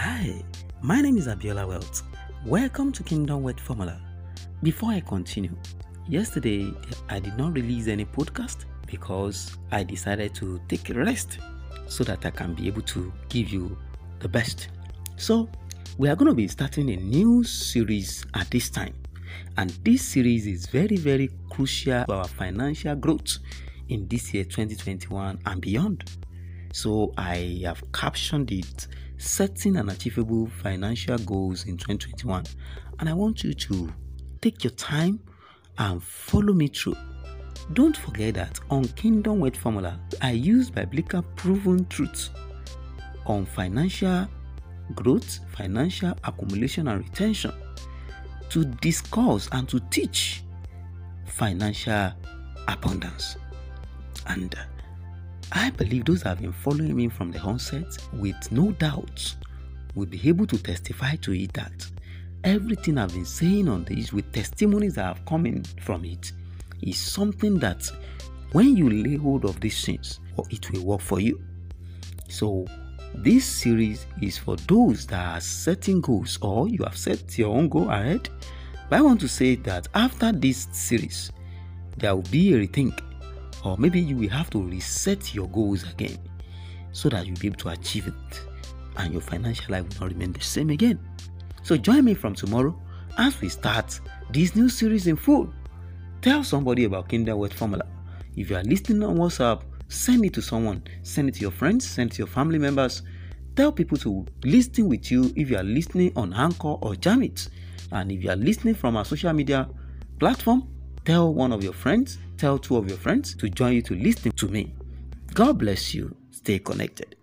Hi, my name is Abiola Wealth. Welcome to Kingdom Word Formula. Before I continue, yesterday I did not release any podcast because I decided to take a rest so that I can be able to give you the best. So, we are going to be starting a new series at this time. And this series is very, very crucial for our financial growth in this year 2021 and beyond. So, I have captioned it Setting and Achievable Financial Goals in 2021. And I want you to take your time and follow me through. Don't forget that on Kingdom Word Formula, I use biblical proven truths on financial growth, financial accumulation, and retention to discuss and to teach financial abundance. And uh, I believe those that have been following me from the onset, with no doubt, will be able to testify to it that everything I've been saying on this, with testimonies that have come in from it, is something that when you lay hold of these things, it will work for you. So, this series is for those that are setting goals or you have set your own goal ahead. But I want to say that after this series, there will be a rethink, or maybe you will have to reset your goals again so that you'll be able to achieve it and your financial life will not remain the same again. So join me from tomorrow as we start this new series in full. Tell somebody about Kingdom Word Formula. If you are listening on WhatsApp, send it to someone. Send it to your friends, send it to your family members. Tell people to listen with you if you are listening on Anchor or Jamit. And if you are listening from our social media platform, tell one of your friends, tell two of your friends to join you to listen to me. God bless you. Stay connected.